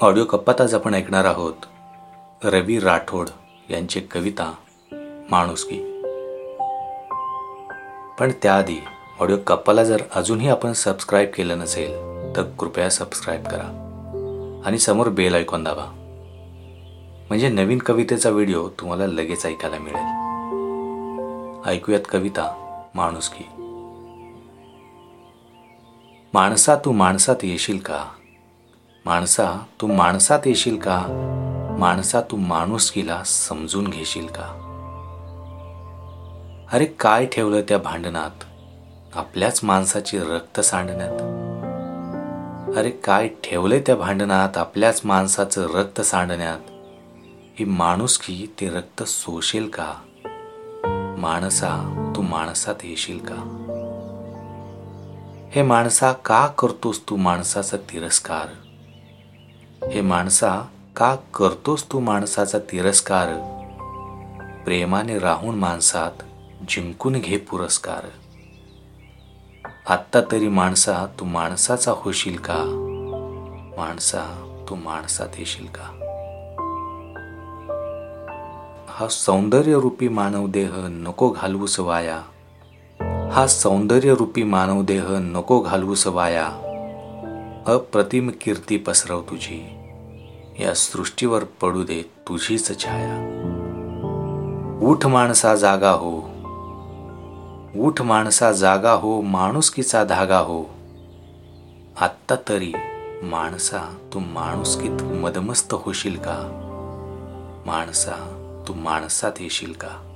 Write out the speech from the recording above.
Audio कप्पात आज आपण ऐकणार आहोत रवी राठोड यांची कविता माणुसकी. पण त्याआधी ऑडिओ कप्पाला जर अजूनही आपण सबस्क्राईब केलं नसेल तर कृपया सबस्क्राईब करा आणि समोर बेल ऐकून दाबा. म्हणजे नवीन कवितेचा व्हिडिओ तुम्हाला लगेच ऐकायला मिळेल. ऐकूयात कविता माणुसकी. माणसा तू माणसात येशील का? माणसा तू माणसात येशील का? माणसा तू माणुसकीला समजून घेशील का? अरे काय ठेवलं त्या भांडणात? आपल्याच माणसाची रक्त सांडण्यात? अरे काय ठेवलंय त्या भांडणात आपल्याच माणसाचं रक्त सांडण्यात? ही माणुसकी ते रक्त सोशेल का? माणसा तू माणसात येशील का? हे माणसा का करतोस तू माणसाचा तिरस्कार? हे माणसा का करतोस तू माणसाचा तिरस्कार? प्रेमाने राहून माणसात जिंकून घे पुरस्कार. आत्ता तरी माणसा तू माणसाचा होशील का? माणसा तू माणसात येशील का? हा सौंदर्यरूपी मानव मानवदेह नको घालवूस वाया. हा सौंदर्यरूपी मानव मानवदेह नको घालवूस वाया. अप्रतिम कीर्ती पसरव तुझी. या सृष्टीवर पडू दे तुझीच छाया. उठ माणसा जागा हो. उठ माणसा जागा हो माणुसकीचा धागा हो. आत्ता तरी माणसा तू माणुसकीत मदमस्त होशील का? माणसा तू माणसात येशील का?